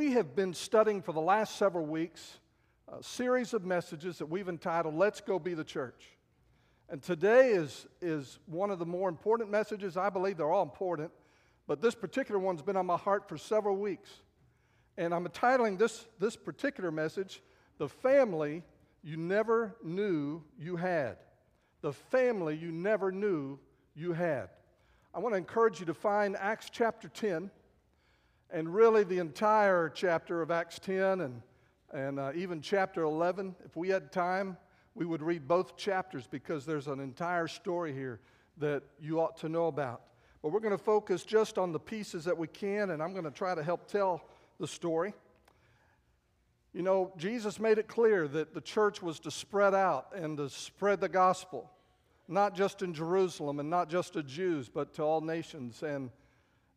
we have been studying for the last several weeks a series of messages that we've entitled Let's Go Be the Church. And today is, is one of the more important messages. I believe they're all important, but this particular one's been on my heart for several weeks. And I'm entitling this, this particular message, The Family You Never Knew You Had. The Family You Never Knew You Had. I want to encourage you to find Acts chapter 10 and really the entire chapter of Acts 10 and, and uh, even chapter 11. If we had time, we would read both chapters because there's an entire story here that you ought to know about. But we're going to focus just on the pieces that we can, and I'm going to try to help tell the story. You know, Jesus made it clear that the church was to spread out and to spread the gospel, not just in Jerusalem and not just to Jews, but to all nations. And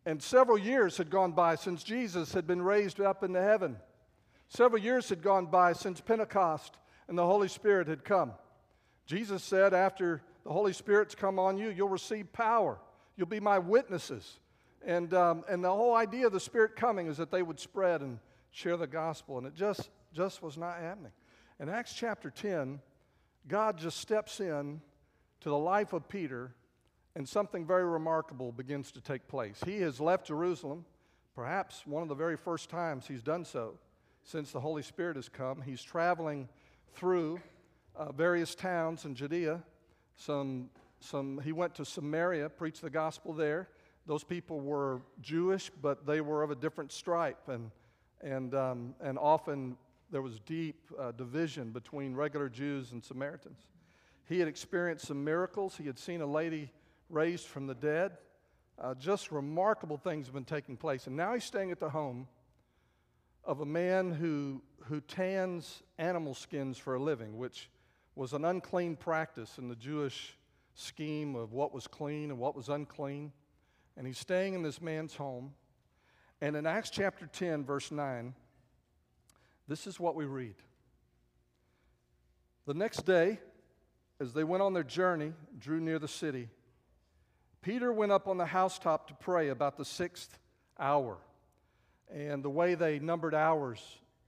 and several years had gone by since Jesus had been raised up into heaven. Several years had gone by since Pentecost and the Holy Spirit had come. Jesus said, After the Holy Spirit's come on you, you'll receive power. You'll be my witnesses. And, um, and the whole idea of the Spirit coming is that they would spread and share the gospel. And it just, just was not happening. In Acts chapter 10, God just steps in to the life of Peter and something very remarkable begins to take place. He has left Jerusalem, perhaps one of the very first times he's done so since the Holy Spirit has come. He's traveling through uh, various towns in Judea. Some, some, he went to Samaria, preached the gospel there. Those people were Jewish, but they were of a different stripe, and, and, um, and often there was deep uh, division between regular Jews and Samaritans. He had experienced some miracles. He had seen a lady raised from the dead. Uh, just remarkable things have been taking place. And now he's staying at the home of a man who, who tans animal skins for a living, which was an unclean practice in the Jewish scheme of what was clean and what was unclean. And he's staying in this man's home. And in Acts chapter 10, verse 9, this is what we read. The next day, as they went on their journey, drew near the city, Peter went up on the housetop to pray about the sixth hour. And the way they numbered hours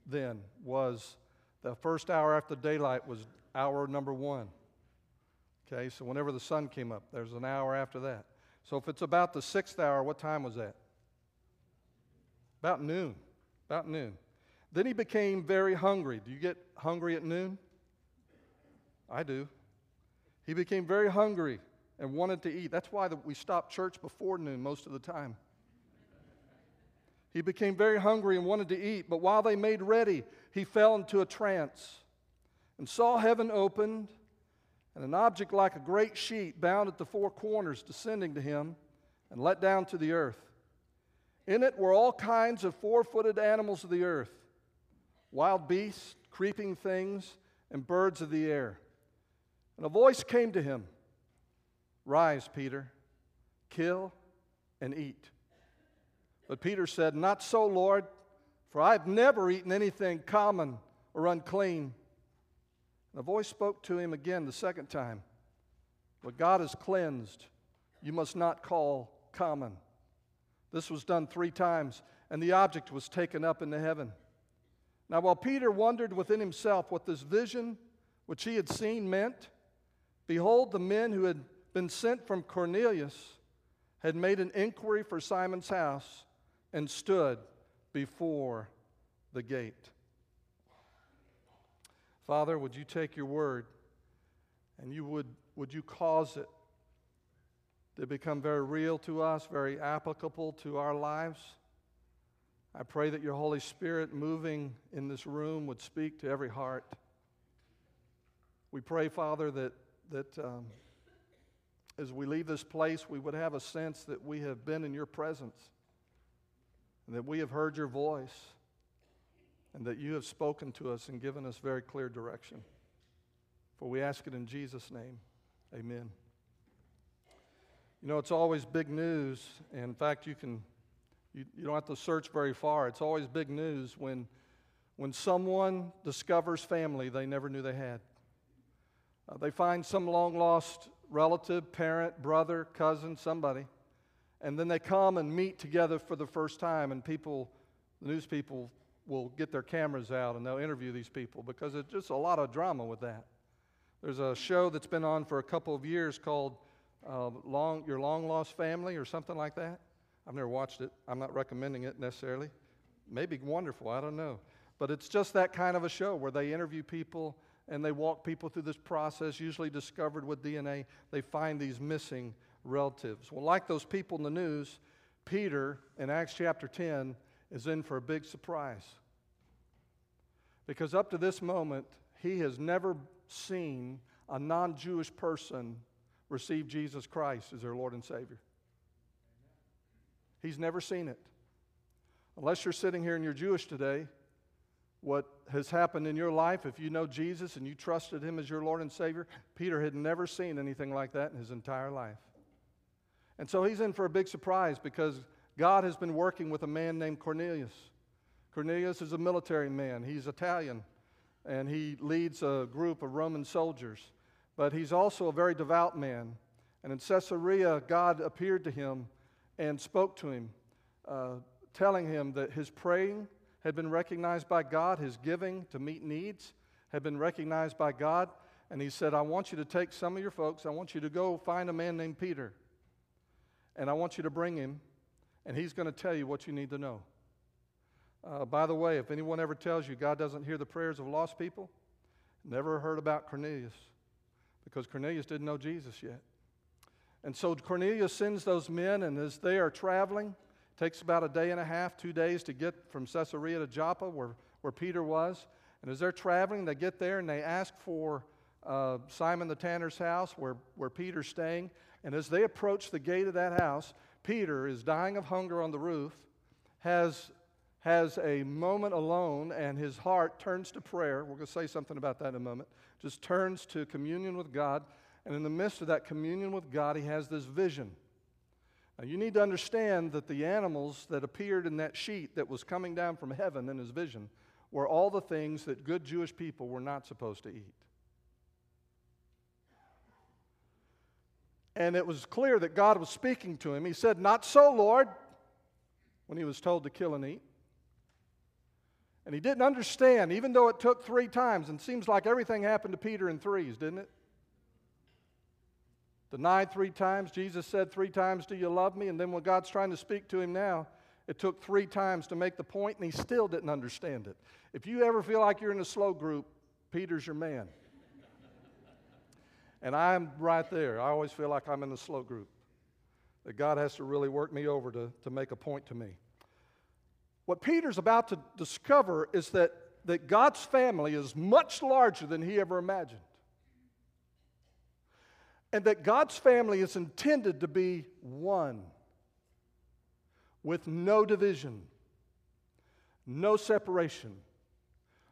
then was the first hour after daylight was hour number one. Okay, so whenever the sun came up, there's an hour after that. So if it's about the sixth hour, what time was that? About noon. About noon. Then he became very hungry. Do you get hungry at noon? I do. He became very hungry and wanted to eat. That's why we stopped church before noon most of the time. He became very hungry and wanted to eat, but while they made ready, he fell into a trance and saw heaven opened and an object like a great sheet bound at the four corners descending to him and let down to the earth. In it were all kinds of four footed animals of the earth, wild beasts, creeping things, and birds of the air. And a voice came to him Rise, Peter, kill and eat. But Peter said, Not so, Lord, for I've never eaten anything common or unclean. A voice spoke to him again the second time. What God has cleansed, you must not call common. This was done three times, and the object was taken up into heaven. Now, while Peter wondered within himself what this vision which he had seen meant, behold, the men who had been sent from Cornelius, had made an inquiry for Simon's house, and stood before the gate. Father, would you take your word and you would, would you cause it to become very real to us, very applicable to our lives? I pray that your Holy Spirit moving in this room would speak to every heart. We pray, Father, that, that um, as we leave this place, we would have a sense that we have been in your presence and that we have heard your voice and that you have spoken to us and given us very clear direction. For we ask it in Jesus' name. Amen. You know, it's always big news. In fact, you can you, you don't have to search very far. It's always big news when when someone discovers family they never knew they had. Uh, they find some long lost relative, parent, brother, cousin, somebody. And then they come and meet together for the first time, and people, the news people, will get their cameras out and they'll interview these people because it's just a lot of drama with that. There's a show that's been on for a couple of years called uh, long, Your Long Lost Family or something like that. I've never watched it. I'm not recommending it necessarily. Maybe wonderful, I don't know. But it's just that kind of a show where they interview people and they walk people through this process, usually discovered with DNA. They find these missing relatives. Well, like those people in the news, Peter in Acts chapter 10 is in for a big surprise. Because up to this moment, he has never seen a non Jewish person receive Jesus Christ as their Lord and Savior. He's never seen it. Unless you're sitting here and you're Jewish today, what has happened in your life, if you know Jesus and you trusted Him as your Lord and Savior, Peter had never seen anything like that in his entire life. And so he's in for a big surprise because God has been working with a man named Cornelius. Cornelius is a military man, he's Italian, and he leads a group of Roman soldiers. But he's also a very devout man. And in Caesarea, God appeared to him and spoke to him, uh, telling him that his praying had been recognized by God, his giving to meet needs had been recognized by God. And he said, I want you to take some of your folks, I want you to go find a man named Peter, and I want you to bring him, and he's going to tell you what you need to know. Uh, by the way, if anyone ever tells you God doesn't hear the prayers of lost people, never heard about Cornelius because Cornelius didn't know Jesus yet. And so Cornelius sends those men, and as they are traveling, takes about a day and a half, two days to get from Caesarea to Joppa, where, where Peter was. And as they're traveling, they get there and they ask for uh, Simon the tanner's house, where, where Peter's staying. And as they approach the gate of that house, Peter is dying of hunger on the roof, has, has a moment alone, and his heart turns to prayer. We're going to say something about that in a moment. Just turns to communion with God. And in the midst of that communion with God, he has this vision. Now, you need to understand that the animals that appeared in that sheet that was coming down from heaven in his vision were all the things that good Jewish people were not supposed to eat. And it was clear that God was speaking to him. He said, Not so, Lord, when he was told to kill and eat. And he didn't understand, even though it took three times, and seems like everything happened to Peter in threes, didn't it? Denied three times. Jesus said three times, Do you love me? And then when God's trying to speak to him now, it took three times to make the point, and he still didn't understand it. If you ever feel like you're in a slow group, Peter's your man. and I'm right there. I always feel like I'm in the slow group. That God has to really work me over to, to make a point to me. What Peter's about to discover is that, that God's family is much larger than he ever imagined and that God's family is intended to be one with no division, no separation,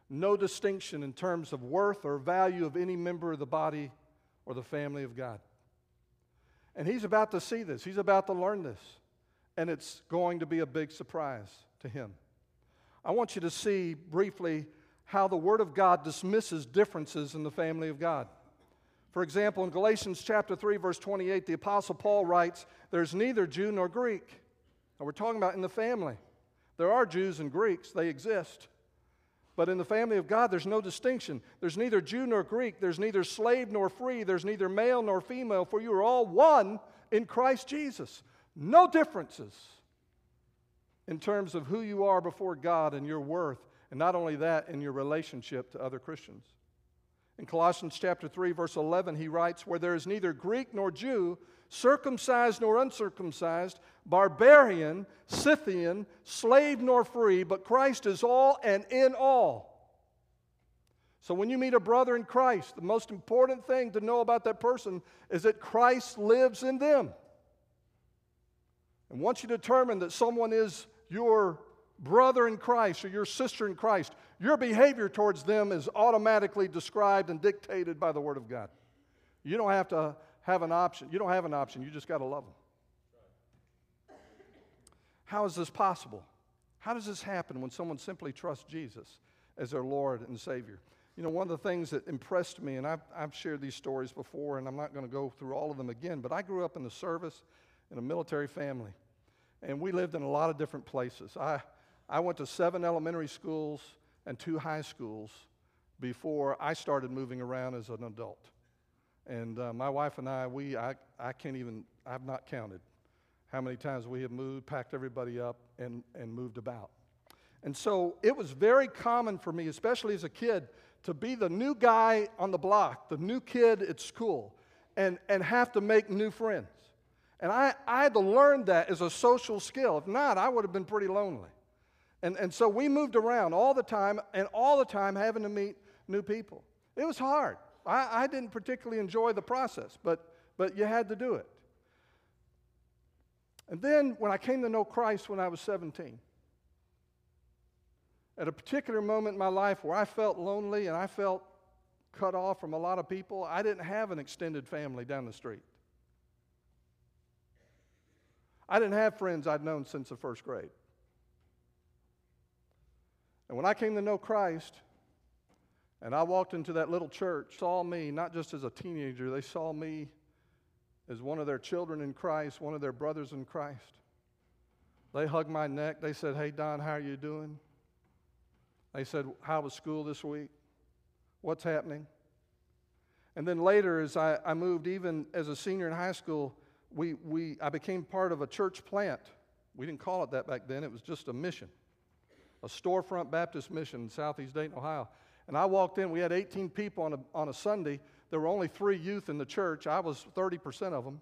no distinction in terms of worth or value of any member of the body or the family of God. And he's about to see this, he's about to learn this, and it's going to be a big surprise to him. I want you to see briefly how the Word of God dismisses differences in the family of God. For example, in Galatians chapter 3, verse 28, the Apostle Paul writes, There's neither Jew nor Greek. Now, we're talking about in the family. There are Jews and Greeks, they exist. But in the family of God, there's no distinction. There's neither Jew nor Greek. There's neither slave nor free. There's neither male nor female, for you are all one in Christ Jesus. No differences in terms of who you are before God and your worth. And not only that, in your relationship to other Christians. In Colossians chapter 3 verse 11 he writes where there is neither Greek nor Jew, circumcised nor uncircumcised, barbarian, Scythian, slave nor free, but Christ is all and in all. So when you meet a brother in Christ, the most important thing to know about that person is that Christ lives in them. And once you determine that someone is your brother in Christ or your sister in Christ, your behavior towards them is automatically described and dictated by the Word of God. You don't have to have an option. You don't have an option. You just got to love them. How is this possible? How does this happen when someone simply trusts Jesus as their Lord and Savior? You know, one of the things that impressed me, and I've, I've shared these stories before, and I'm not going to go through all of them again, but I grew up in the service in a military family, and we lived in a lot of different places. I, I went to seven elementary schools and two high schools before I started moving around as an adult. And uh, my wife and I, we, I, I can't even, I've not counted how many times we have moved, packed everybody up, and, and moved about. And so it was very common for me, especially as a kid, to be the new guy on the block, the new kid at school, and, and have to make new friends. And I, I had to learn that as a social skill. If not, I would have been pretty lonely. And, and so we moved around all the time, and all the time having to meet new people. It was hard. I, I didn't particularly enjoy the process, but, but you had to do it. And then when I came to know Christ when I was 17, at a particular moment in my life where I felt lonely and I felt cut off from a lot of people, I didn't have an extended family down the street. I didn't have friends I'd known since the first grade. And when I came to know Christ, and I walked into that little church, saw me not just as a teenager, they saw me as one of their children in Christ, one of their brothers in Christ. They hugged my neck. They said, Hey, Don, how are you doing? They said, How was school this week? What's happening? And then later, as I, I moved, even as a senior in high school, we, we, I became part of a church plant. We didn't call it that back then, it was just a mission, a storefront Baptist mission in southeast Dayton, Ohio. And I walked in, we had 18 people on a, on a Sunday. There were only three youth in the church. I was 30% of them.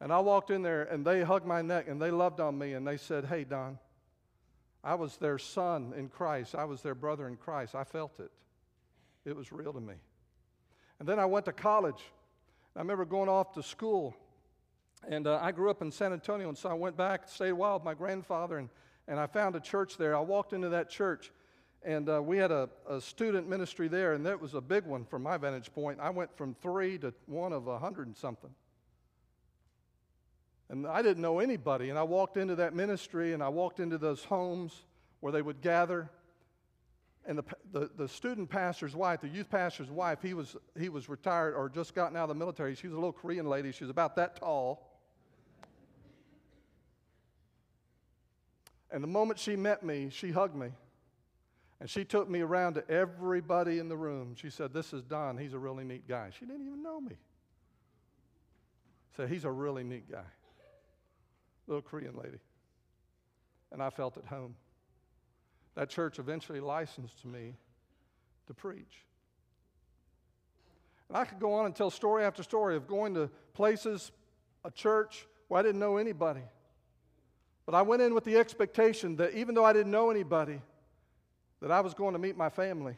And I walked in there and they hugged my neck and they loved on me and they said, Hey, Don, I was their son in Christ. I was their brother in Christ. I felt it. It was real to me. And then I went to college. I remember going off to school. And uh, I grew up in San Antonio, and so I went back, stayed a while with my grandfather, and and I found a church there. I walked into that church, and uh, we had a, a, student ministry there, and that was a big one from my vantage point. I went from three to one of a hundred and something. And I didn't know anybody, and I walked into that ministry, and I walked into those homes where they would gather. And the, the, the student pastor's wife, the youth pastor's wife, he was, he was retired or just gotten out of the military. She was a little Korean lady. She was about that tall. And the moment she met me, she hugged me. And she took me around to everybody in the room. She said, This is Don. He's a really neat guy. She didn't even know me. Said, He's a really neat guy. Little Korean lady. And I felt at home. That church eventually licensed me to preach. And I could go on and tell story after story of going to places, a church where I didn't know anybody. But I went in with the expectation that even though I didn't know anybody, that I was going to meet my family.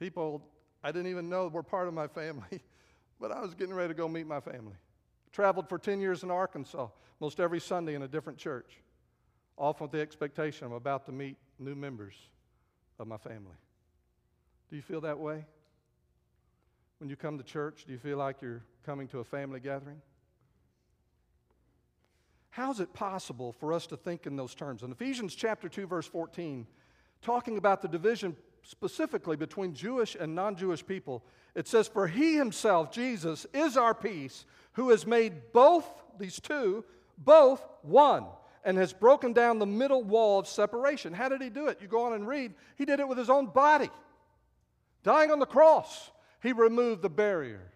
People I didn't even know were part of my family, but I was getting ready to go meet my family. Traveled for 10 years in Arkansas, most every Sunday in a different church, often with the expectation I'm about to meet new members of my family. Do you feel that way? When you come to church, do you feel like you're coming to a family gathering? How is it possible for us to think in those terms? In Ephesians chapter 2 verse 14, talking about the division specifically between Jewish and non-Jewish people, it says for he himself Jesus is our peace who has made both these two both one and has broken down the middle wall of separation. How did he do it? You go on and read. He did it with his own body. Dying on the cross, he removed the barrier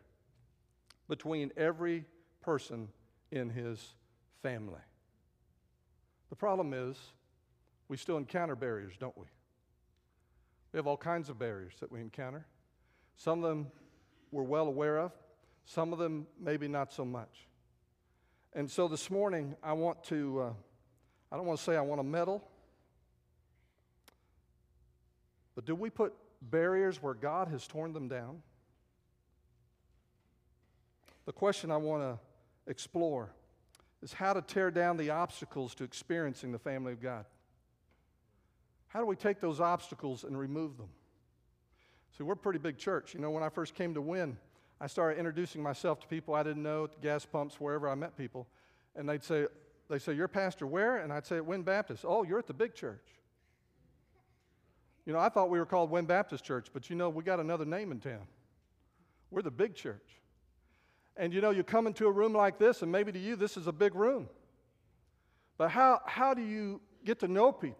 between every person in his family. The problem is, we still encounter barriers, don't we? We have all kinds of barriers that we encounter. Some of them we're well aware of, some of them maybe not so much. And so this morning, I want to, uh, I don't want to say I want to meddle, but do we put barriers where God has torn them down? The question I want to explore is how to tear down the obstacles to experiencing the family of God. How do we take those obstacles and remove them? See, we're a pretty big church. You know, when I first came to Wynne, I started introducing myself to people I didn't know at the gas pumps, wherever I met people. And they'd say, they say, You're pastor where? And I'd say, Wynne Baptist. Oh, you're at the big church. You know, I thought we were called Wynne Baptist Church, but you know, we got another name in town. We're the big church. And you know, you come into a room like this, and maybe to you, this is a big room. But how, how do you get to know people?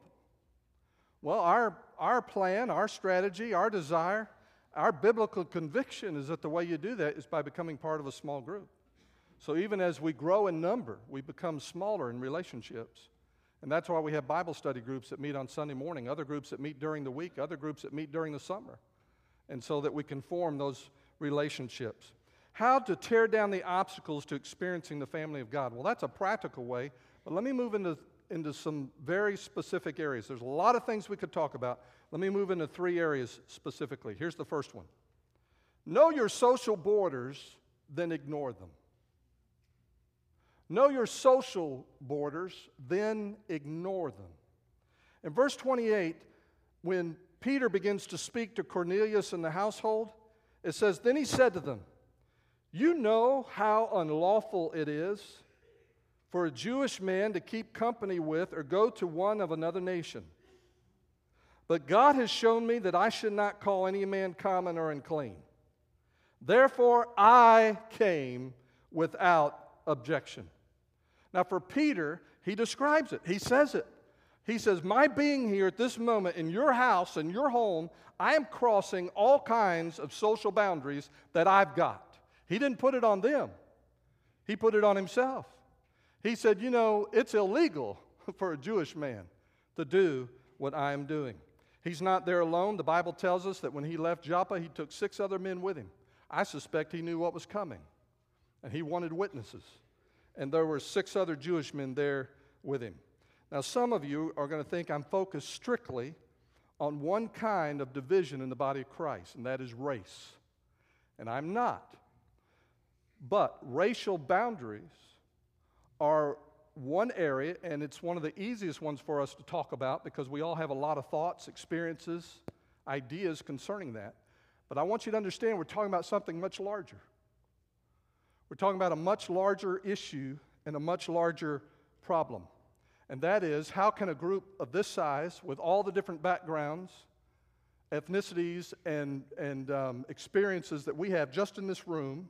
Well, our, our plan, our strategy, our desire, our biblical conviction is that the way you do that is by becoming part of a small group. So even as we grow in number, we become smaller in relationships. And that's why we have Bible study groups that meet on Sunday morning, other groups that meet during the week, other groups that meet during the summer. And so that we can form those relationships. How to tear down the obstacles to experiencing the family of God. Well, that's a practical way, but let me move into, into some very specific areas. There's a lot of things we could talk about. Let me move into three areas specifically. Here's the first one Know your social borders, then ignore them. Know your social borders, then ignore them. In verse 28, when Peter begins to speak to Cornelius and the household, it says, Then he said to them, You know how unlawful it is for a Jewish man to keep company with or go to one of another nation. But God has shown me that I should not call any man common or unclean. Therefore, I came without objection. Now, for Peter, he describes it, he says it. He says, My being here at this moment in your house and your home, I am crossing all kinds of social boundaries that I've got. He didn't put it on them, he put it on himself. He said, You know, it's illegal for a Jewish man to do what I am doing. He's not there alone. The Bible tells us that when he left Joppa, he took six other men with him. I suspect he knew what was coming, and he wanted witnesses. And there were six other Jewish men there with him. Now, some of you are going to think I'm focused strictly on one kind of division in the body of Christ, and that is race. And I'm not. But racial boundaries are one area, and it's one of the easiest ones for us to talk about because we all have a lot of thoughts, experiences, ideas concerning that. But I want you to understand we're talking about something much larger. We're talking about a much larger issue and a much larger problem. And that is how can a group of this size, with all the different backgrounds, ethnicities, and, and um, experiences that we have just in this room,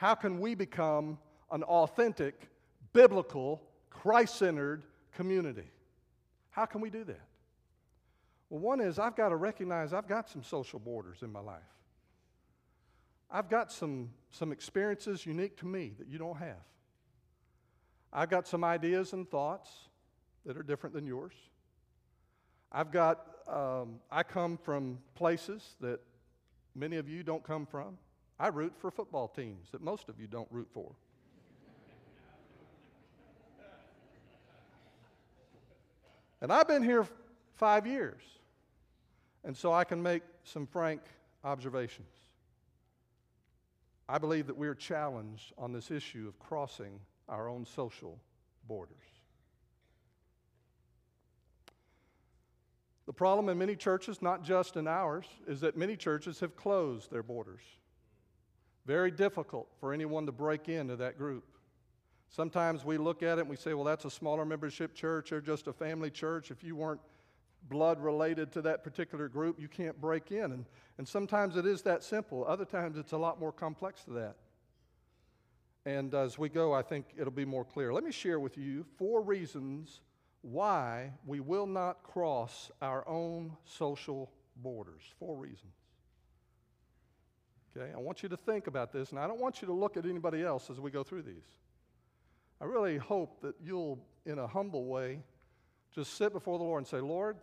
how can we become an authentic biblical, Christ centered community. How can we do that? Well, one is I've got to recognize I've got some social borders in my life. I've got some, some experiences unique to me that you don't have. I've got some ideas and thoughts that are different than yours. I've got, um, I come from places that many of you don't come from. I root for football teams that most of you don't root for. And I've been here five years, and so I can make some frank observations. I believe that we are challenged on this issue of crossing our own social borders. The problem in many churches, not just in ours, is that many churches have closed their borders. Very difficult for anyone to break into that group. Sometimes we look at it and we say, well, that's a smaller membership church or just a family church. If you weren't blood related to that particular group, you can't break in. And, and sometimes it is that simple. Other times it's a lot more complex than that. And as we go, I think it'll be more clear. Let me share with you four reasons why we will not cross our own social borders. Four reasons. Okay, I want you to think about this, and I don't want you to look at anybody else as we go through these. I really hope that you'll, in a humble way, just sit before the Lord and say, Lord,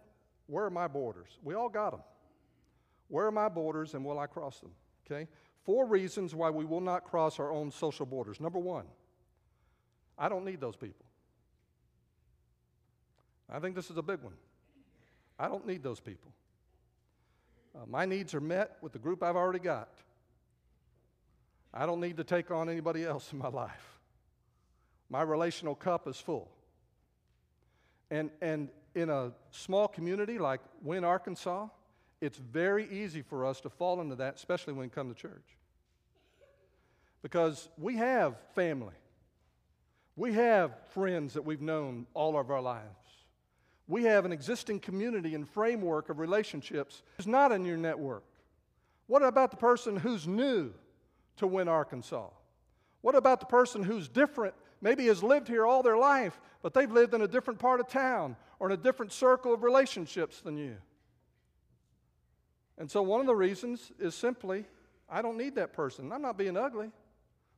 where are my borders? We all got them. Where are my borders and will I cross them? Okay? Four reasons why we will not cross our own social borders. Number one, I don't need those people. I think this is a big one. I don't need those people. Uh, my needs are met with the group I've already got. I don't need to take on anybody else in my life. My relational cup is full. And, and in a small community like Wynne, Arkansas, it's very easy for us to fall into that, especially when we come to church. Because we have family, we have friends that we've known all of our lives. We have an existing community and framework of relationships who's not in your network. What about the person who's new to Wynne Arkansas? What about the person who's different maybe has lived here all their life, but they've lived in a different part of town or in a different circle of relationships than you. And so, one of the reasons is simply, I don't need that person. I'm not being ugly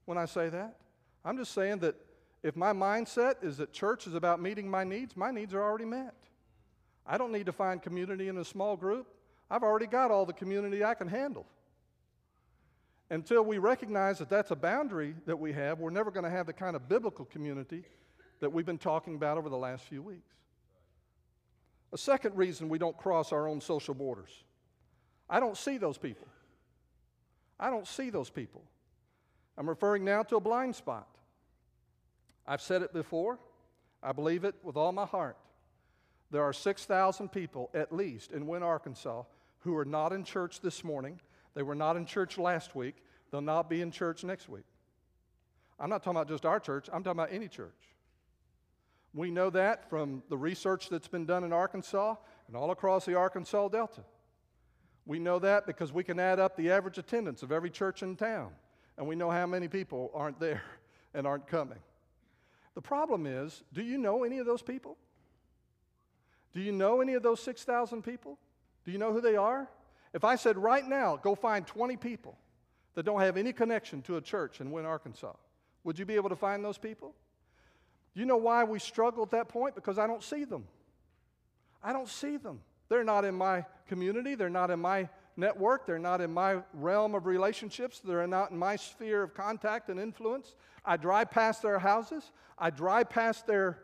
when I say that. I'm just saying that if my mindset is that church is about meeting my needs, my needs are already met. I don't need to find community in a small group. I've already got all the community I can handle. Until we recognize that that's a boundary that we have, we're never going to have the kind of biblical community that we've been talking about over the last few weeks. A second reason we don't cross our own social borders I don't see those people. I don't see those people. I'm referring now to a blind spot. I've said it before, I believe it with all my heart. There are 6,000 people at least in Wynne, Arkansas, who are not in church this morning. They were not in church last week. They'll not be in church next week. I'm not talking about just our church, I'm talking about any church. We know that from the research that's been done in Arkansas and all across the Arkansas Delta. We know that because we can add up the average attendance of every church in town, and we know how many people aren't there and aren't coming. The problem is do you know any of those people? Do you know any of those 6,000 people? Do you know who they are? If I said right now, go find 20 people that don't have any connection to a church in Wynne, Arkansas, would you be able to find those people? You know why we struggle at that point? Because I don't see them. I don't see them. They're not in my community, they're not in my network, they're not in my realm of relationships, they're not in my sphere of contact and influence. I drive past their houses, I drive past their,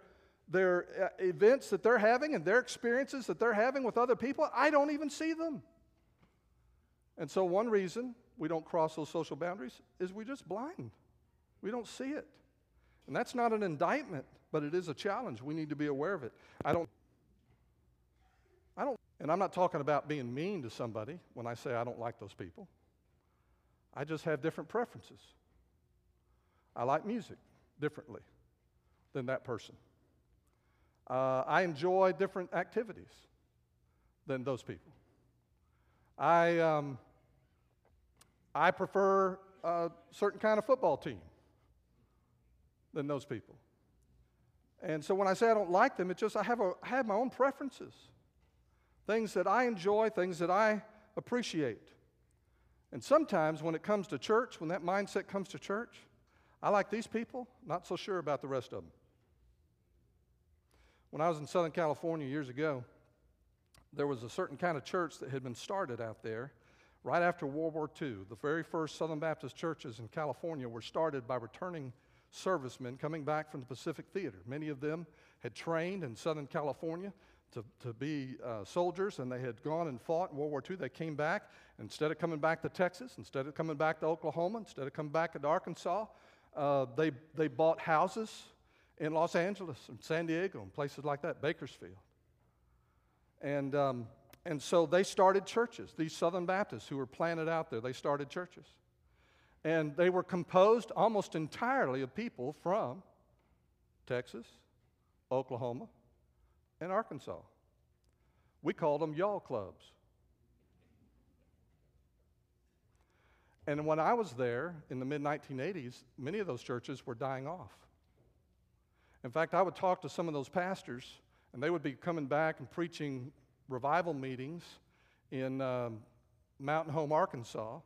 their uh, events that they're having and their experiences that they're having with other people. I don't even see them. And so, one reason we don't cross those social boundaries is we're just blind. We don't see it. And that's not an indictment, but it is a challenge. We need to be aware of it. I don't. I don't, and I'm not talking about being mean to somebody when I say I don't like those people. I just have different preferences. I like music differently than that person. Uh, I enjoy different activities than those people. I, um, I prefer a certain kind of football team than those people. And so when I say I don't like them, it's just I have, a, I have my own preferences things that I enjoy, things that I appreciate. And sometimes when it comes to church, when that mindset comes to church, I like these people, not so sure about the rest of them. When I was in Southern California years ago, there was a certain kind of church that had been started out there right after World War II. The very first Southern Baptist churches in California were started by returning servicemen coming back from the Pacific Theater. Many of them had trained in Southern California to, to be uh, soldiers and they had gone and fought in World War II. They came back. Instead of coming back to Texas, instead of coming back to Oklahoma, instead of coming back to Arkansas, uh, they, they bought houses in Los Angeles and San Diego and places like that, Bakersfield. And, um, and so they started churches. These Southern Baptists who were planted out there, they started churches. And they were composed almost entirely of people from Texas, Oklahoma, and Arkansas. We called them y'all clubs. And when I was there in the mid 1980s, many of those churches were dying off. In fact, I would talk to some of those pastors, and they would be coming back and preaching revival meetings in um, Mountain Home, Arkansas.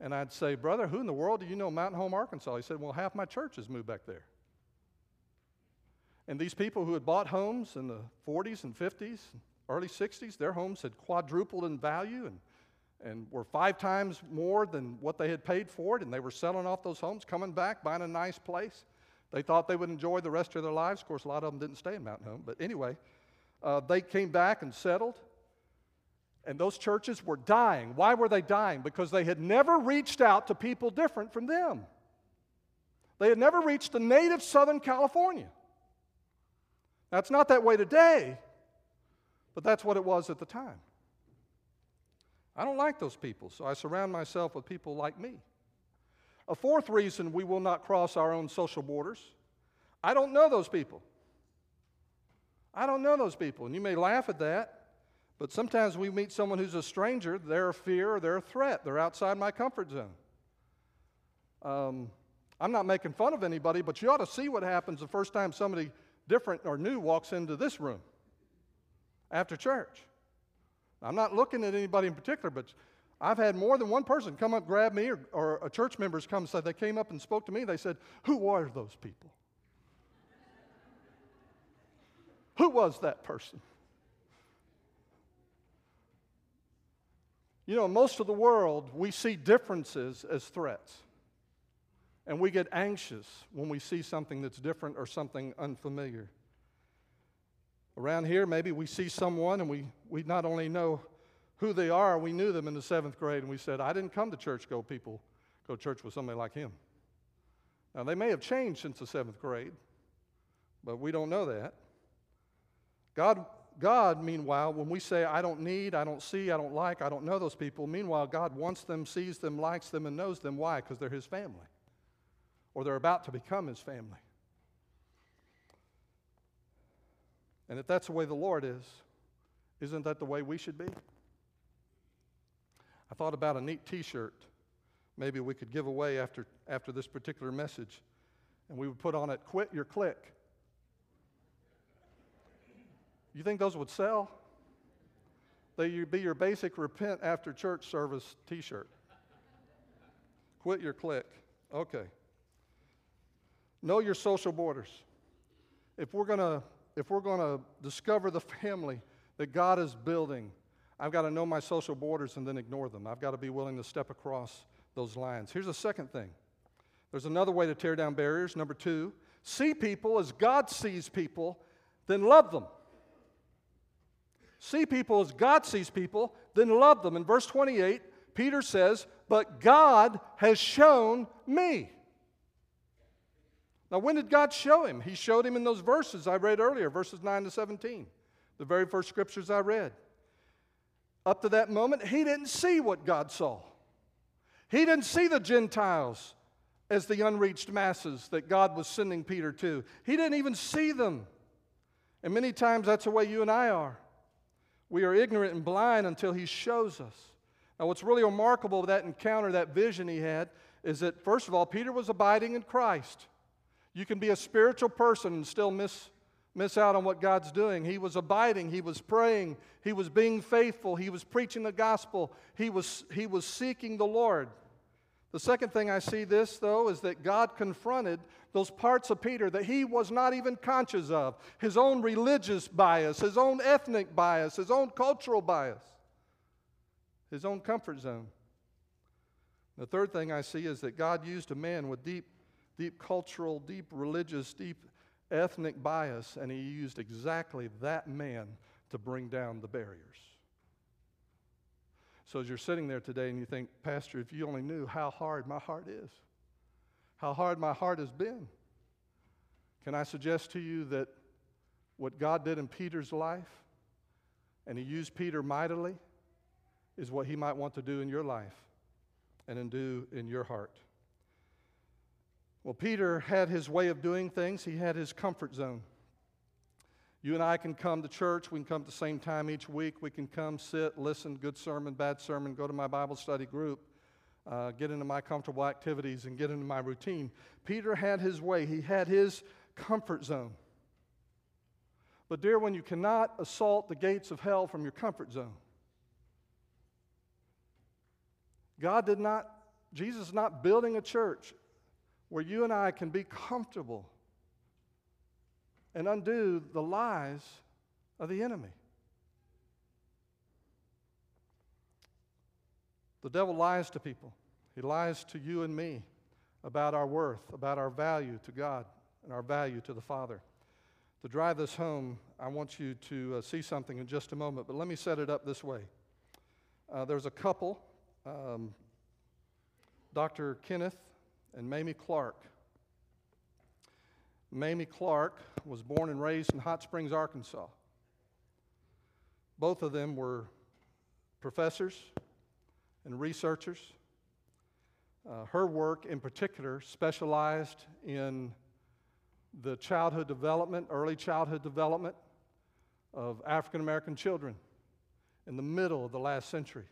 And I'd say, Brother, who in the world do you know Mountain Home, Arkansas? He said, Well, half my church has moved back there. And these people who had bought homes in the 40s and 50s, early 60s, their homes had quadrupled in value and, and were five times more than what they had paid for it. And they were selling off those homes, coming back, buying a nice place. They thought they would enjoy the rest of their lives. Of course, a lot of them didn't stay in Mountain Home. But anyway, uh, they came back and settled. And those churches were dying. Why were they dying? Because they had never reached out to people different from them. They had never reached the native Southern California. Now, it's not that way today, but that's what it was at the time. I don't like those people, so I surround myself with people like me. A fourth reason we will not cross our own social borders I don't know those people. I don't know those people. And you may laugh at that, but sometimes we meet someone who's a stranger, they're a fear or they're a threat. They're outside my comfort zone. Um, I'm not making fun of anybody, but you ought to see what happens the first time somebody different or new walks into this room after church. I'm not looking at anybody in particular, but I've had more than one person come up, grab me, or, or a church members come and say they came up and spoke to me. They said, Who are those people? Who was that person? You know, most of the world, we see differences as threats. And we get anxious when we see something that's different or something unfamiliar. Around here, maybe we see someone and we, we not only know who they are, we knew them in the seventh grade, and we said, I didn't come to church, go people, go church with somebody like him. Now, they may have changed since the seventh grade, but we don't know that. God, God, meanwhile, when we say, I don't need, I don't see, I don't like, I don't know those people, meanwhile, God wants them, sees them, likes them, and knows them. Why? Because they're His family, or they're about to become His family. And if that's the way the Lord is, isn't that the way we should be? I thought about a neat t shirt maybe we could give away after, after this particular message. And we would put on it, Quit Your Clique. You think those would sell? They would be your basic repent after church service t shirt. Quit your clique. Okay. Know your social borders. If we're to if we're to discover the family that God is building, I've got to know my social borders and then ignore them. I've got to be willing to step across those lines. Here's the second thing there's another way to tear down barriers. Number two, see people as God sees people, then love them. See people as God sees people, then love them. In verse 28, Peter says, But God has shown me. Now, when did God show him? He showed him in those verses I read earlier, verses 9 to 17, the very first scriptures I read. Up to that moment, he didn't see what God saw. He didn't see the Gentiles as the unreached masses that God was sending Peter to. He didn't even see them. And many times that's the way you and I are. We are ignorant and blind until he shows us. Now, what's really remarkable with that encounter, that vision he had, is that, first of all, Peter was abiding in Christ. You can be a spiritual person and still miss, miss out on what God's doing. He was abiding, he was praying, he was being faithful, he was preaching the gospel, he was, he was seeking the Lord. The second thing I see this, though, is that God confronted those parts of Peter that he was not even conscious of his own religious bias, his own ethnic bias, his own cultural bias, his own comfort zone. The third thing I see is that God used a man with deep deep cultural, deep religious, deep ethnic bias, and he used exactly that man to bring down the barriers. So as you're sitting there today and you think, Pastor, if you only knew how hard my heart is, how hard my heart has been, can I suggest to you that what God did in Peter's life, and he used Peter mightily, is what he might want to do in your life and in do in your heart. Well, Peter had his way of doing things, he had his comfort zone. You and I can come to church. We can come at the same time each week. We can come, sit, listen, good sermon, bad sermon, go to my Bible study group, uh, get into my comfortable activities, and get into my routine. Peter had his way, he had his comfort zone. But, dear, when you cannot assault the gates of hell from your comfort zone, God did not, Jesus is not building a church where you and I can be comfortable and undo the lies of the enemy. The devil lies to people, he lies to you and me about our worth, about our value to God, and our value to the Father. To drive this home, I want you to uh, see something in just a moment, but let me set it up this way. Uh, there's a couple, um, Dr. Kenneth and Mamie Clark. Mamie Clark was born and raised in Hot Springs, Arkansas. Both of them were professors and researchers. Uh, her work, in particular, specialized in the childhood development, early childhood development of African American children in the middle of the last century,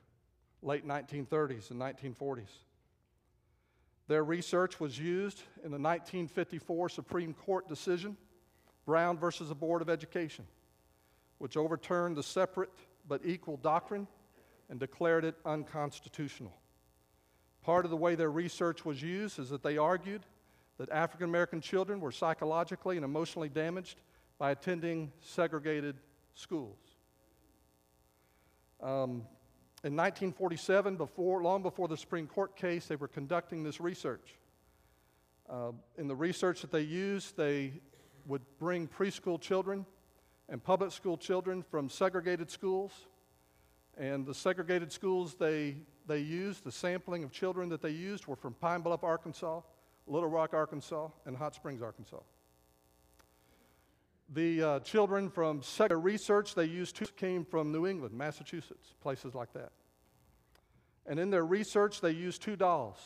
late 1930s and 1940s. Their research was used in the 1954 Supreme Court decision, Brown versus the Board of Education, which overturned the separate but equal doctrine and declared it unconstitutional. Part of the way their research was used is that they argued that African American children were psychologically and emotionally damaged by attending segregated schools. Um, in 1947, before, long before the Supreme Court case, they were conducting this research. Uh, in the research that they used, they would bring preschool children and public school children from segregated schools. And the segregated schools they, they used, the sampling of children that they used, were from Pine Bluff, Arkansas, Little Rock, Arkansas, and Hot Springs, Arkansas. The uh, children from second research they used came from New England, Massachusetts, places like that. And in their research, they used two dolls.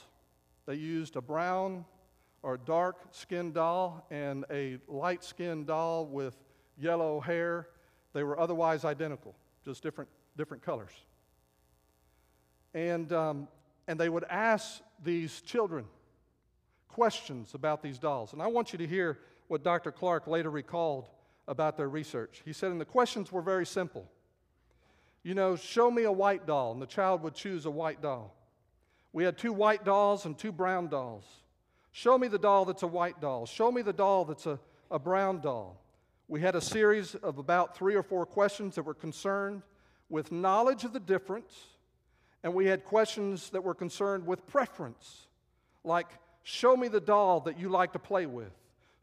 They used a brown or dark skinned doll and a light skinned doll with yellow hair. They were otherwise identical, just different, different colors. And, um, and they would ask these children questions about these dolls. And I want you to hear what Dr. Clark later recalled about their research. He said, and the questions were very simple. You know, show me a white doll, and the child would choose a white doll. We had two white dolls and two brown dolls. Show me the doll that's a white doll. Show me the doll that's a, a brown doll. We had a series of about three or four questions that were concerned with knowledge of the difference, and we had questions that were concerned with preference, like, show me the doll that you like to play with.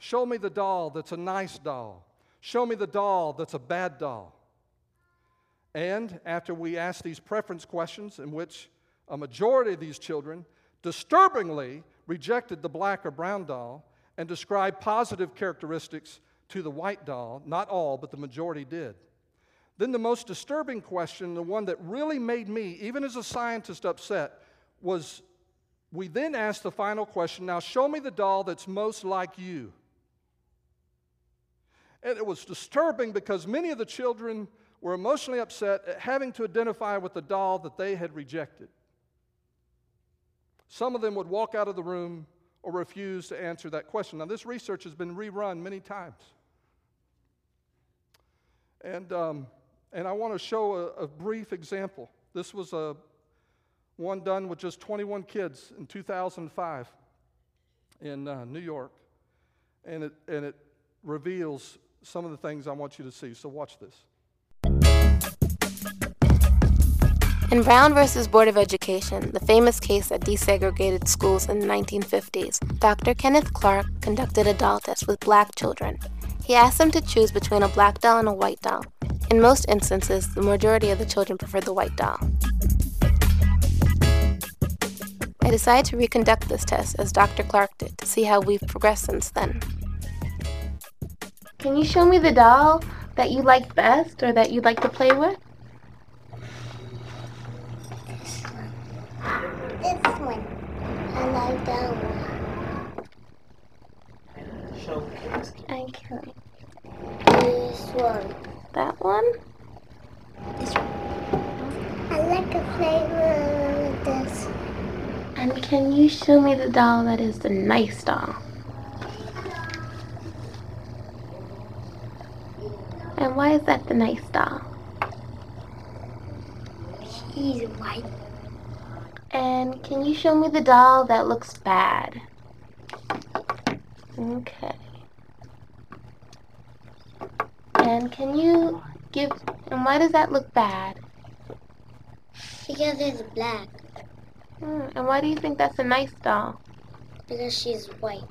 Show me the doll that's a nice doll. Show me the doll that's a bad doll. And after we asked these preference questions, in which a majority of these children disturbingly rejected the black or brown doll and described positive characteristics to the white doll, not all, but the majority did. Then the most disturbing question, the one that really made me, even as a scientist, upset, was we then asked the final question now, show me the doll that's most like you. And it was disturbing because many of the children were emotionally upset at having to identify with the doll that they had rejected. Some of them would walk out of the room or refuse to answer that question. Now, this research has been rerun many times. And, um, and I want to show a, a, brief example. This was a, one done with just 21 kids in 2005 in uh, New York. And it, and it reveals some of the things I want you to see. So watch this. In Brown versus Board of Education, the famous case that desegregated schools in the 1950s, Dr. Kenneth Clark conducted a doll test with black children. He asked them to choose between a black doll and a white doll. In most instances, the majority of the children preferred the white doll. I decided to reconduct this test as Dr. Clark did to see how we've progressed since then. Can you show me the doll that you like best or that you'd like to play with? This one. This one. I like that one. Show kids. Okay. This one. That one? This one. I like to play with this. And can you show me the doll that is the nice doll? And why is that the nice doll? He's white. And can you show me the doll that looks bad? Okay. And can you give, and why does that look bad? Because it's black. Hmm, and why do you think that's a nice doll? Because she's white.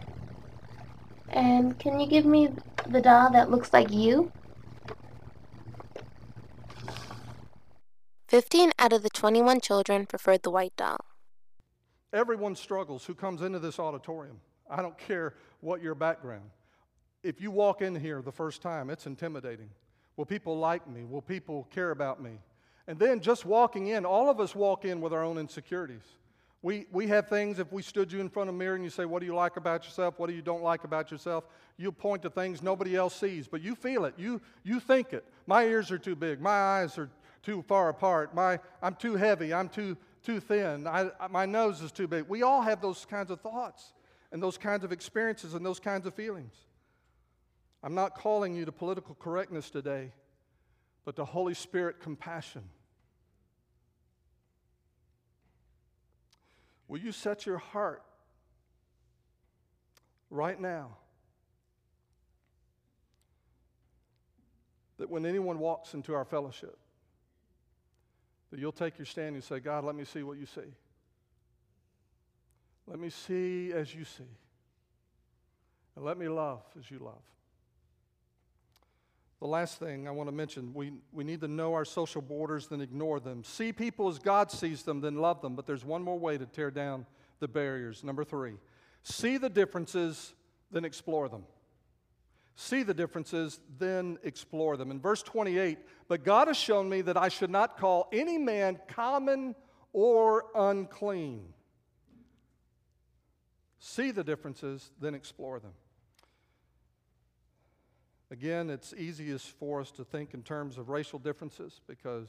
And can you give me the doll that looks like you? 15 out of the 21 children preferred the white doll. Everyone struggles who comes into this auditorium. I don't care what your background. If you walk in here the first time, it's intimidating. Will people like me? Will people care about me? And then just walking in, all of us walk in with our own insecurities. We, we have things, if we stood you in front of a mirror and you say, What do you like about yourself? What do you don't like about yourself? You'll point to things nobody else sees, but you feel it. You, you think it. My ears are too big. My eyes are too far apart. My, I'm too heavy. I'm too too thin. I, my nose is too big. We all have those kinds of thoughts and those kinds of experiences and those kinds of feelings. I'm not calling you to political correctness today, but to Holy Spirit compassion. Will you set your heart right now that when anyone walks into our fellowship, that you'll take your stand and say, God, let me see what you see. Let me see as you see. And let me love as you love. The last thing I want to mention we, we need to know our social borders, then ignore them. See people as God sees them, then love them. But there's one more way to tear down the barriers. Number three, see the differences, then explore them. See the differences, then explore them. In verse 28, but God has shown me that I should not call any man common or unclean. See the differences, then explore them. Again, it's easiest for us to think in terms of racial differences because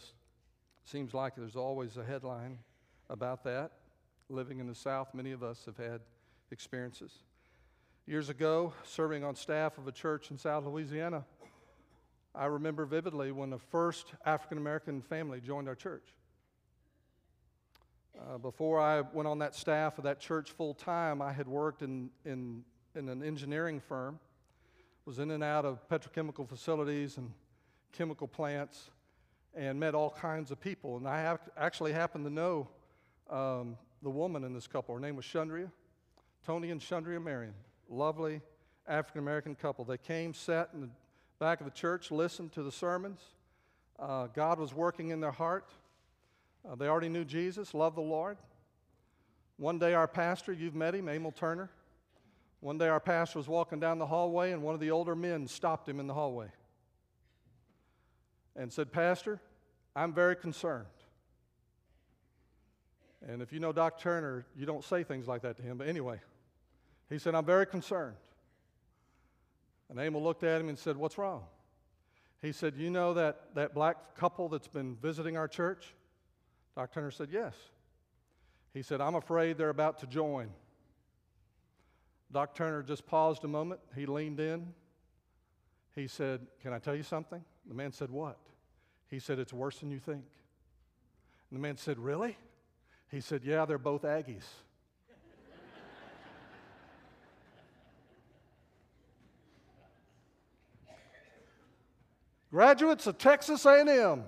it seems like there's always a headline about that. Living in the South, many of us have had experiences. Years ago, serving on staff of a church in South Louisiana, I remember vividly when the first African American family joined our church. Uh, before I went on that staff of that church full time, I had worked in, in, in an engineering firm was in and out of petrochemical facilities and chemical plants and met all kinds of people. And I have, actually happened to know um, the woman in this couple. Her name was Shundria, Tony and Shundria Marion. Lovely African American couple. They came, sat in the back of the church, listened to the sermons. Uh, God was working in their heart. Uh, they already knew Jesus, loved the Lord. One day, our pastor, you've met him, Emil Turner, one day, our pastor was walking down the hallway, and one of the older men stopped him in the hallway and said, Pastor, I'm very concerned. And if you know Doc Turner, you don't say things like that to him. But anyway, he said, I'm very concerned. And Emil looked at him and said, What's wrong? He said, You know that, that black couple that's been visiting our church? Doc Turner said, Yes. He said, I'm afraid they're about to join. Doc Turner just paused a moment. He leaned in. He said, Can I tell you something? The man said, What? He said, It's worse than you think. And the man said, Really? He said, Yeah, they're both Aggies. Graduates of Texas A&M.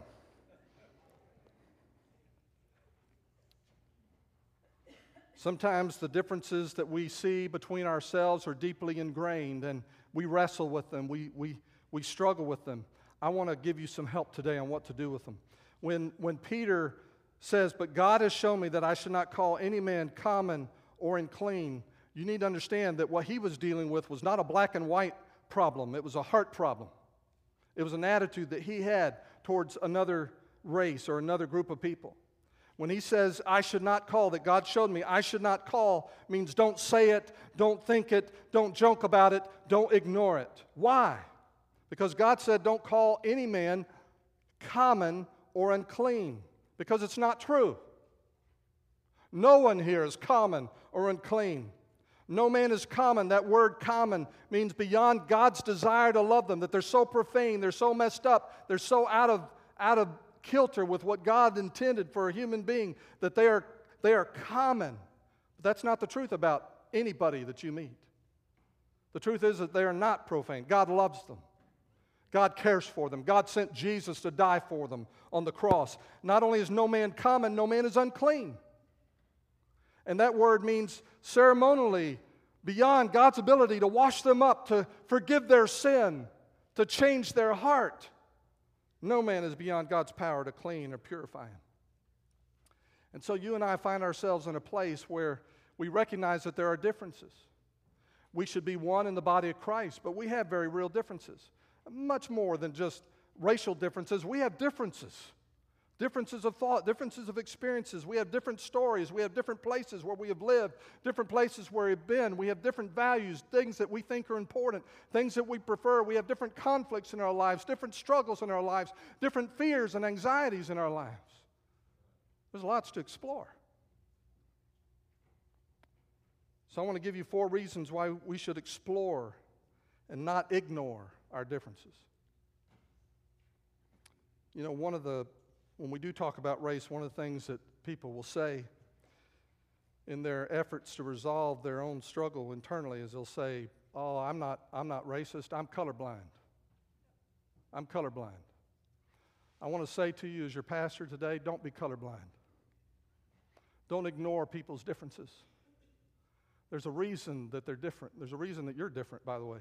Sometimes the differences that we see between ourselves are deeply ingrained and we wrestle with them, we, we, we struggle with them. I want to give you some help today on what to do with them. When, when Peter says, But God has shown me that I should not call any man common or unclean, you need to understand that what he was dealing with was not a black and white problem, it was a heart problem. It was an attitude that he had towards another race or another group of people. When he says, I should not call, that God showed me, I should not call, means don't say it, don't think it, don't joke about it, don't ignore it. Why? Because God said, don't call any man common or unclean, because it's not true. No one here is common or unclean. No man is common. That word common means beyond God's desire to love them, that they're so profane, they're so messed up, they're so out of, out of kilter with what God intended for a human being, that they are, they are common. But that's not the truth about anybody that you meet. The truth is that they are not profane. God loves them. God cares for them. God sent Jesus to die for them on the cross. Not only is no man common, no man is unclean. And that word means ceremonially beyond God's ability to wash them up, to forgive their sin, to change their heart. No man is beyond God's power to clean or purify him. And so you and I find ourselves in a place where we recognize that there are differences. We should be one in the body of Christ, but we have very real differences. Much more than just racial differences, we have differences differences of thought, differences of experiences. We have different stories. We have different places where we have lived, different places where we've been. We have different values, things that we think are important, things that we prefer. We have different conflicts in our lives, different struggles in our lives, different fears and anxieties in our lives. There's lots to explore. So, I want to give you four reasons why we should explore and not ignore our differences. You know, one of the when we do talk about race, one of the things that people will say in their efforts to resolve their own struggle internally is they'll say, Oh, I'm not, I'm not racist, I'm colorblind. I'm colorblind. I want to say to you as your pastor today don't be colorblind. Don't ignore people's differences. There's a reason that they're different. There's a reason that you're different, by the way.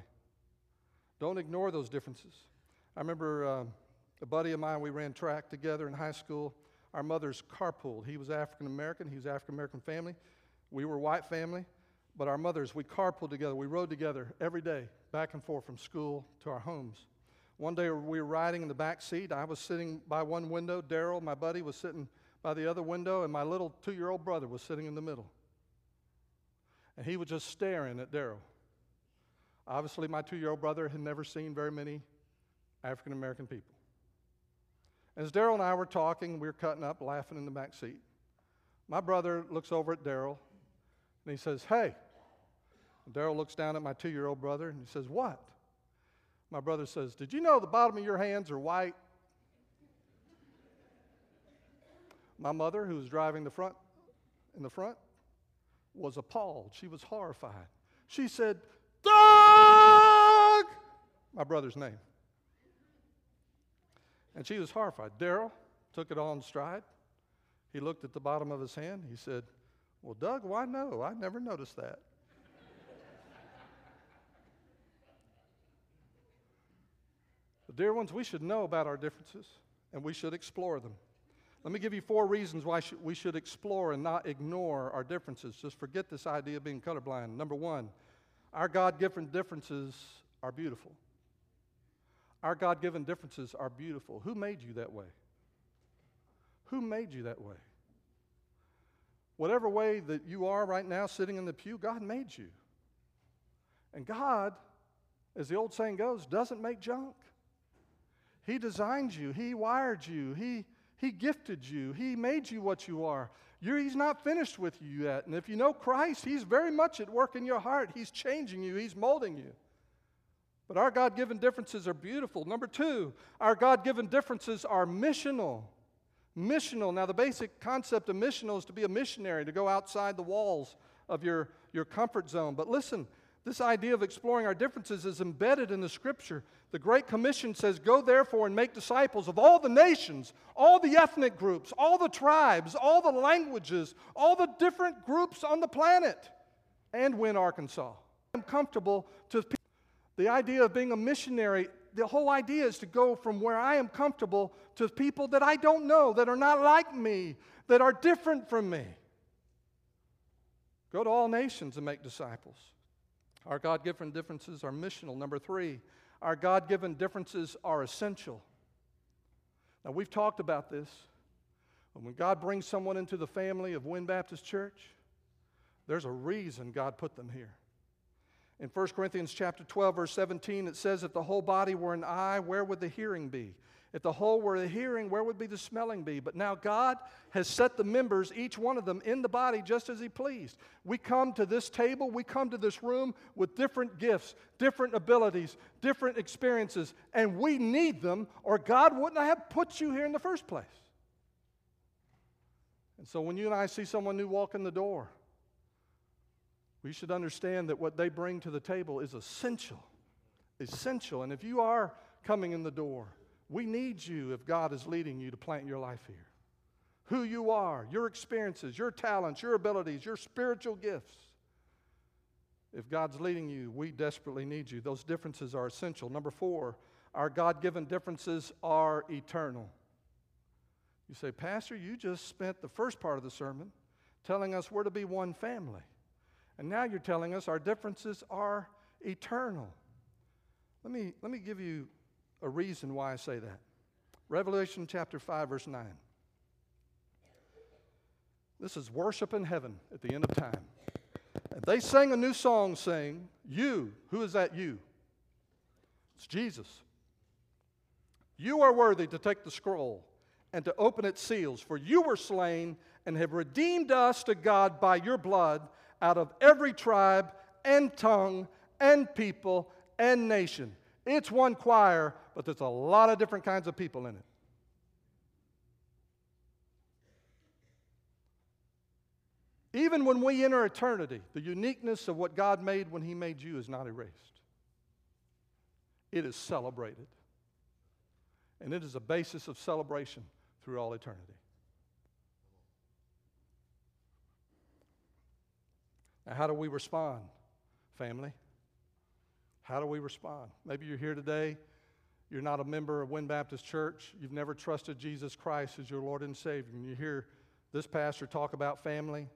Don't ignore those differences. I remember uh, a buddy of mine, we ran track together in high school. Our mothers carpooled. He was African American, he was African American family. We were white family, but our mothers, we carpooled together. We rode together every day, back and forth from school to our homes. One day we were riding in the back seat. I was sitting by one window. Daryl, my buddy, was sitting by the other window, and my little two year old brother was sitting in the middle. And he was just staring at Daryl. Obviously, my two year old brother had never seen very many African American people. As Daryl and I were talking, we were cutting up, laughing in the back seat. My brother looks over at Daryl and he says, Hey. Daryl looks down at my two year old brother and he says, What? My brother says, Did you know the bottom of your hands are white? My mother, who was driving the front in the front, was appalled. She was horrified. She said, Doug! My brother's name. And she was horrified. Daryl took it all in stride. He looked at the bottom of his hand. He said, Well, Doug, why no? I never noticed that. but, dear ones, we should know about our differences and we should explore them. Let me give you four reasons why we should explore and not ignore our differences. Just forget this idea of being colorblind. Number one, our God given differences are beautiful. Our God given differences are beautiful. Who made you that way? Who made you that way? Whatever way that you are right now sitting in the pew, God made you. And God, as the old saying goes, doesn't make junk. He designed you, He wired you, He, he gifted you, He made you what you are. You're, he's not finished with you yet. And if you know Christ, He's very much at work in your heart. He's changing you, He's molding you. But our God given differences are beautiful. Number two, our God given differences are missional. Missional. Now, the basic concept of missional is to be a missionary, to go outside the walls of your, your comfort zone. But listen, this idea of exploring our differences is embedded in the scripture. The Great Commission says, Go therefore and make disciples of all the nations, all the ethnic groups, all the tribes, all the languages, all the different groups on the planet, and Wynne Arkansas. I'm comfortable to the idea of being a missionary, the whole idea is to go from where I am comfortable to people that I don't know, that are not like me, that are different from me. Go to all nations and make disciples. Our God given differences are missional. Number three, our God given differences are essential. Now, we've talked about this. When God brings someone into the family of Wynne Baptist Church, there's a reason God put them here. In 1 Corinthians chapter 12, verse 17, it says, If the whole body were an eye, where would the hearing be? If the whole were the hearing, where would be the smelling be? But now God has set the members, each one of them, in the body just as He pleased. We come to this table, we come to this room with different gifts, different abilities, different experiences, and we need them, or God wouldn't have put you here in the first place. And so when you and I see someone new walk in the door, we should understand that what they bring to the table is essential. Essential. And if you are coming in the door, we need you if God is leading you to plant your life here. Who you are, your experiences, your talents, your abilities, your spiritual gifts. If God's leading you, we desperately need you. Those differences are essential. Number four, our God given differences are eternal. You say, Pastor, you just spent the first part of the sermon telling us we're to be one family. And now you're telling us our differences are eternal. Let me, let me give you a reason why I say that. Revelation chapter 5, verse 9. This is worship in heaven at the end of time. And they sang a new song saying, You, who is that you? It's Jesus. You are worthy to take the scroll and to open its seals, for you were slain and have redeemed us to God by your blood out of every tribe and tongue and people and nation. It's one choir, but there's a lot of different kinds of people in it. Even when we enter eternity, the uniqueness of what God made when He made you is not erased. It is celebrated. And it is a basis of celebration through all eternity. Now, how do we respond, family? How do we respond? Maybe you're here today, you're not a member of Wynne Baptist Church, you've never trusted Jesus Christ as your Lord and Savior, and you hear this pastor talk about family,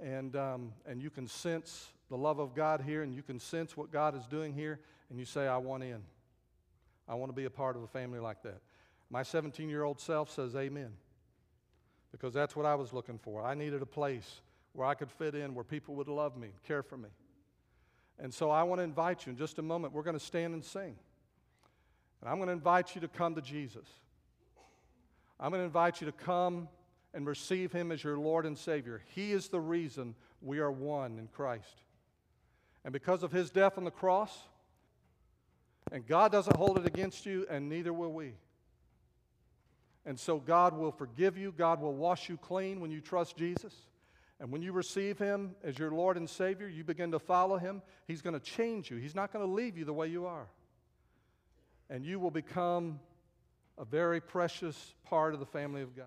and, um, and you can sense the love of God here, and you can sense what God is doing here, and you say, I want in. I want to be a part of a family like that. My 17 year old self says, Amen. Because that's what I was looking for. I needed a place where I could fit in, where people would love me, care for me. And so I want to invite you in just a moment. We're going to stand and sing. And I'm going to invite you to come to Jesus. I'm going to invite you to come and receive Him as your Lord and Savior. He is the reason we are one in Christ. And because of His death on the cross, and God doesn't hold it against you, and neither will we. And so God will forgive you, God will wash you clean when you trust Jesus. And when you receive Him as your Lord and Savior, you begin to follow Him, He's going to change you. He's not going to leave you the way you are. And you will become a very precious part of the family of God.